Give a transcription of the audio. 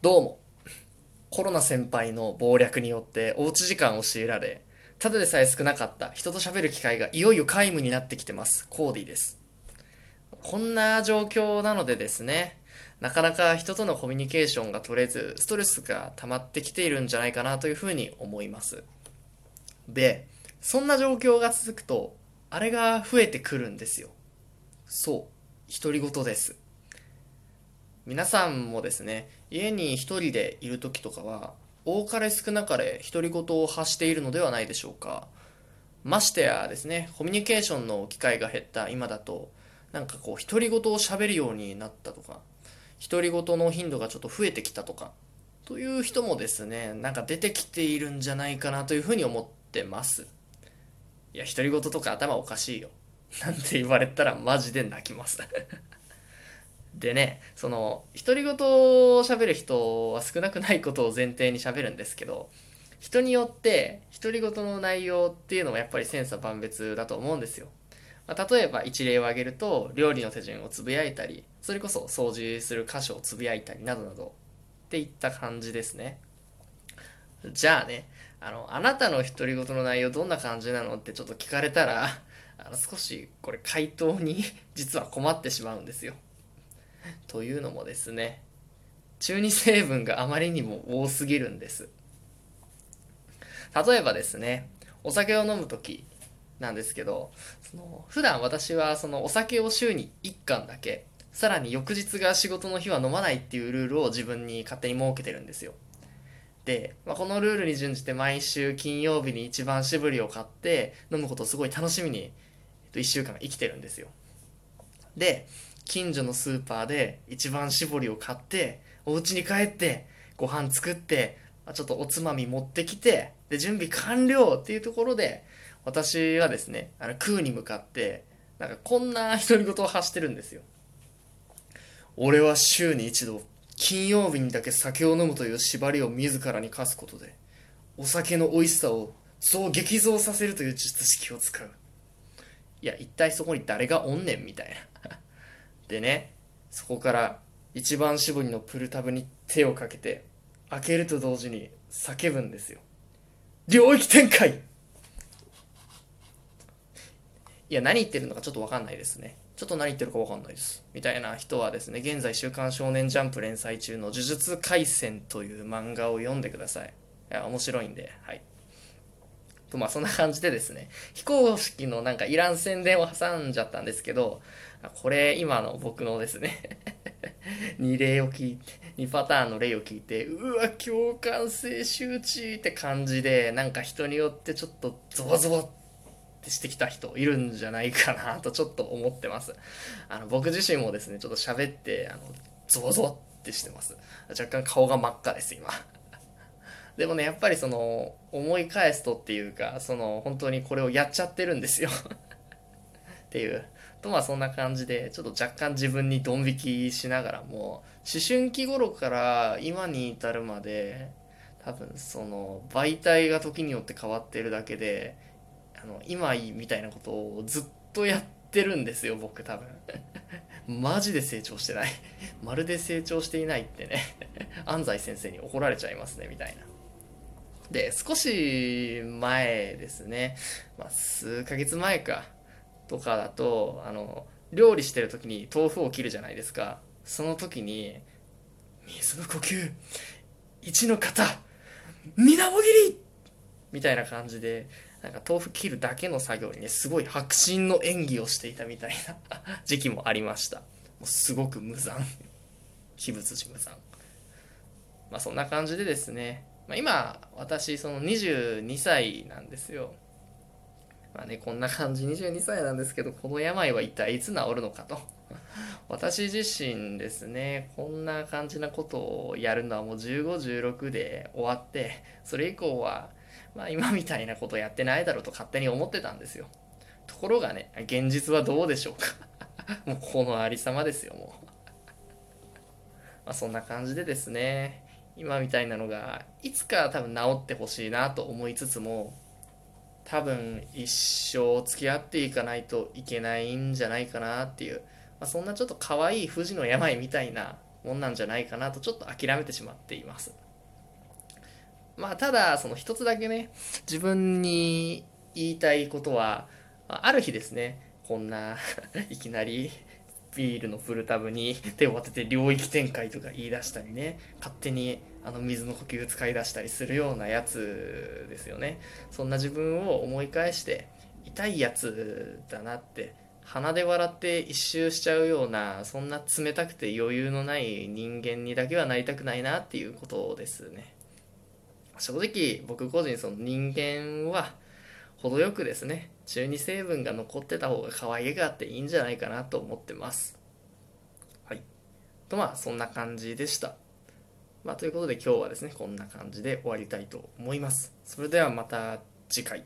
どうも。コロナ先輩の謀略によっておうち時間を強いられ、ただでさえ少なかった人と喋る機会がいよいよ皆無になってきてます。コーディです。こんな状況なのでですね、なかなか人とのコミュニケーションが取れず、ストレスが溜まってきているんじゃないかなというふうに思います。で、そんな状況が続くと、あれが増えてくるんですよ。そう、独り言です。皆さんもですね、家に一人でいる時とかは、多かれ少なかれ独り言を発しているのではないでしょうか。ましてやですね、コミュニケーションの機会が減った今だと、なんかこう、独り言を喋るようになったとか、独り言の頻度がちょっと増えてきたとか、という人もですね、なんか出てきているんじゃないかなというふうに思ってます。いや、独り言とか頭おかしいよ。なんて言われたらマジで泣きます。でね、その、独り言を喋る人は少なくないことを前提に喋るんですけど、人によって独り言の内容っていうのもやっぱり千差万別だと思うんですよ。まあ、例えば一例を挙げると、料理の手順をつぶやいたり、それこそ掃除する箇所をつぶやいたりなどなど、っていった感じですね。じゃあね、あの、あなたの独り言の内容どんな感じなのってちょっと聞かれたら、あの少しこれ回答に 実は困ってしまうんですよ。というのもですね、中二成分があまりにも多すぎるんです。例えばですね、お酒を飲むときなんですけど、その普段私はそのお酒を週に1缶だけ、さらに翌日が仕事の日は飲まないっていうルールを自分に勝手に設けてるんですよ。で、まあ、このルールに準じて毎週金曜日に一番搾りを買って飲むことをすごい楽しみに、1週間生きてるんですよ。で、近所のスーパーで一番搾りを買って、お家に帰って、ご飯作って、ちょっとおつまみ持ってきて、で、準備完了っていうところで、私はですね、あの、空に向かって、なんかこんな独り言を発してるんですよ。俺は週に一度、金曜日にだけ酒を飲むという縛りを自らに課すことで、お酒の美味しさをそう激増させるという術式を使う。いや、一体そこに誰がおんねんみたいな。でね、そこから一番搾りのプルタブに手をかけて、開けると同時に叫ぶんですよ。領域展開いや、何言ってるのかちょっとわかんないですね。ちょっと何言ってるかわかんないです。みたいな人はですね、現在週刊少年ジャンプ連載中の呪術廻戦という漫画を読んでください。いや、面白いんで、はい。と、まあそんな感じでですね、非公式のなんかいらん宣伝を挟んじゃったんですけど、これ今の僕のですね 2例を聞いて、2パターンの例を聞いて、うわ、共感性周知って感じで、なんか人によってちょっとゾワゾワってしてきた人いるんじゃないかなとちょっと思ってます。あの、僕自身もですね、ちょっと喋って、あの、ゾワゾワってしてます。若干顔が真っ赤です、今。でもね、やっぱりその、思い返すとっていうか、その、本当にこれをやっちゃってるんですよっていう。とまあそんな感じで、ちょっと若干自分にドン引きしながらも、思春期頃から今に至るまで、多分その、媒体が時によって変わってるだけで、あの、今いいみたいなことをずっとやってるんですよ、僕多分。マジで成長してない。まるで成長していないってね、安西先生に怒られちゃいますね、みたいな。で、少し前ですね、まあ、数ヶ月前か、とかだと、あの、料理してる時に豆腐を切るじゃないですか。その時に、水の呼吸、一の型、水面切りみたいな感じで、なんか豆腐切るだけの作業にね、すごい迫真の演技をしていたみたいな 時期もありました。もうすごく無残。鬼物寺無残。まあそんな感じでですね、まあ、今、私、その22歳なんですよ。まあね、こんな感じ、22歳なんですけど、この病は一体いつ治るのかと。私自身ですね、こんな感じなことをやるのはもう15、16で終わって、それ以降は、まあ今みたいなことやってないだろうと勝手に思ってたんですよ。ところがね、現実はどうでしょうか。もうこのありさまですよ、もう。まあそんな感じでですね、今みたいなのが、いつか多分治ってほしいなと思いつつも、多分一生付き合っていかないといけないんじゃないかなっていう、まあ、そんなちょっと可愛い富士の病みたいなもんなんじゃないかなとちょっと諦めてしまっています。まあただその一つだけね自分に言いたいことはある日ですねこんな いきなりビールのプルタブに 手を当てて領域展開とか言い出したりね。勝手にあの水の呼吸使い出したりするようなやつですよね。そんな自分を思い返して痛いやつだなって鼻で笑って一周しちゃうようなそんな冷たくて余裕のない人間にだけはなりたくないなっていうことですね。正直僕個人その人間は程よくですね中二成分が残ってた方が可愛げがあっていいんじゃないかなと思ってます。はい。とまあそんな感じでした。まあということで今日はですねこんな感じで終わりたいと思います。それではまた次回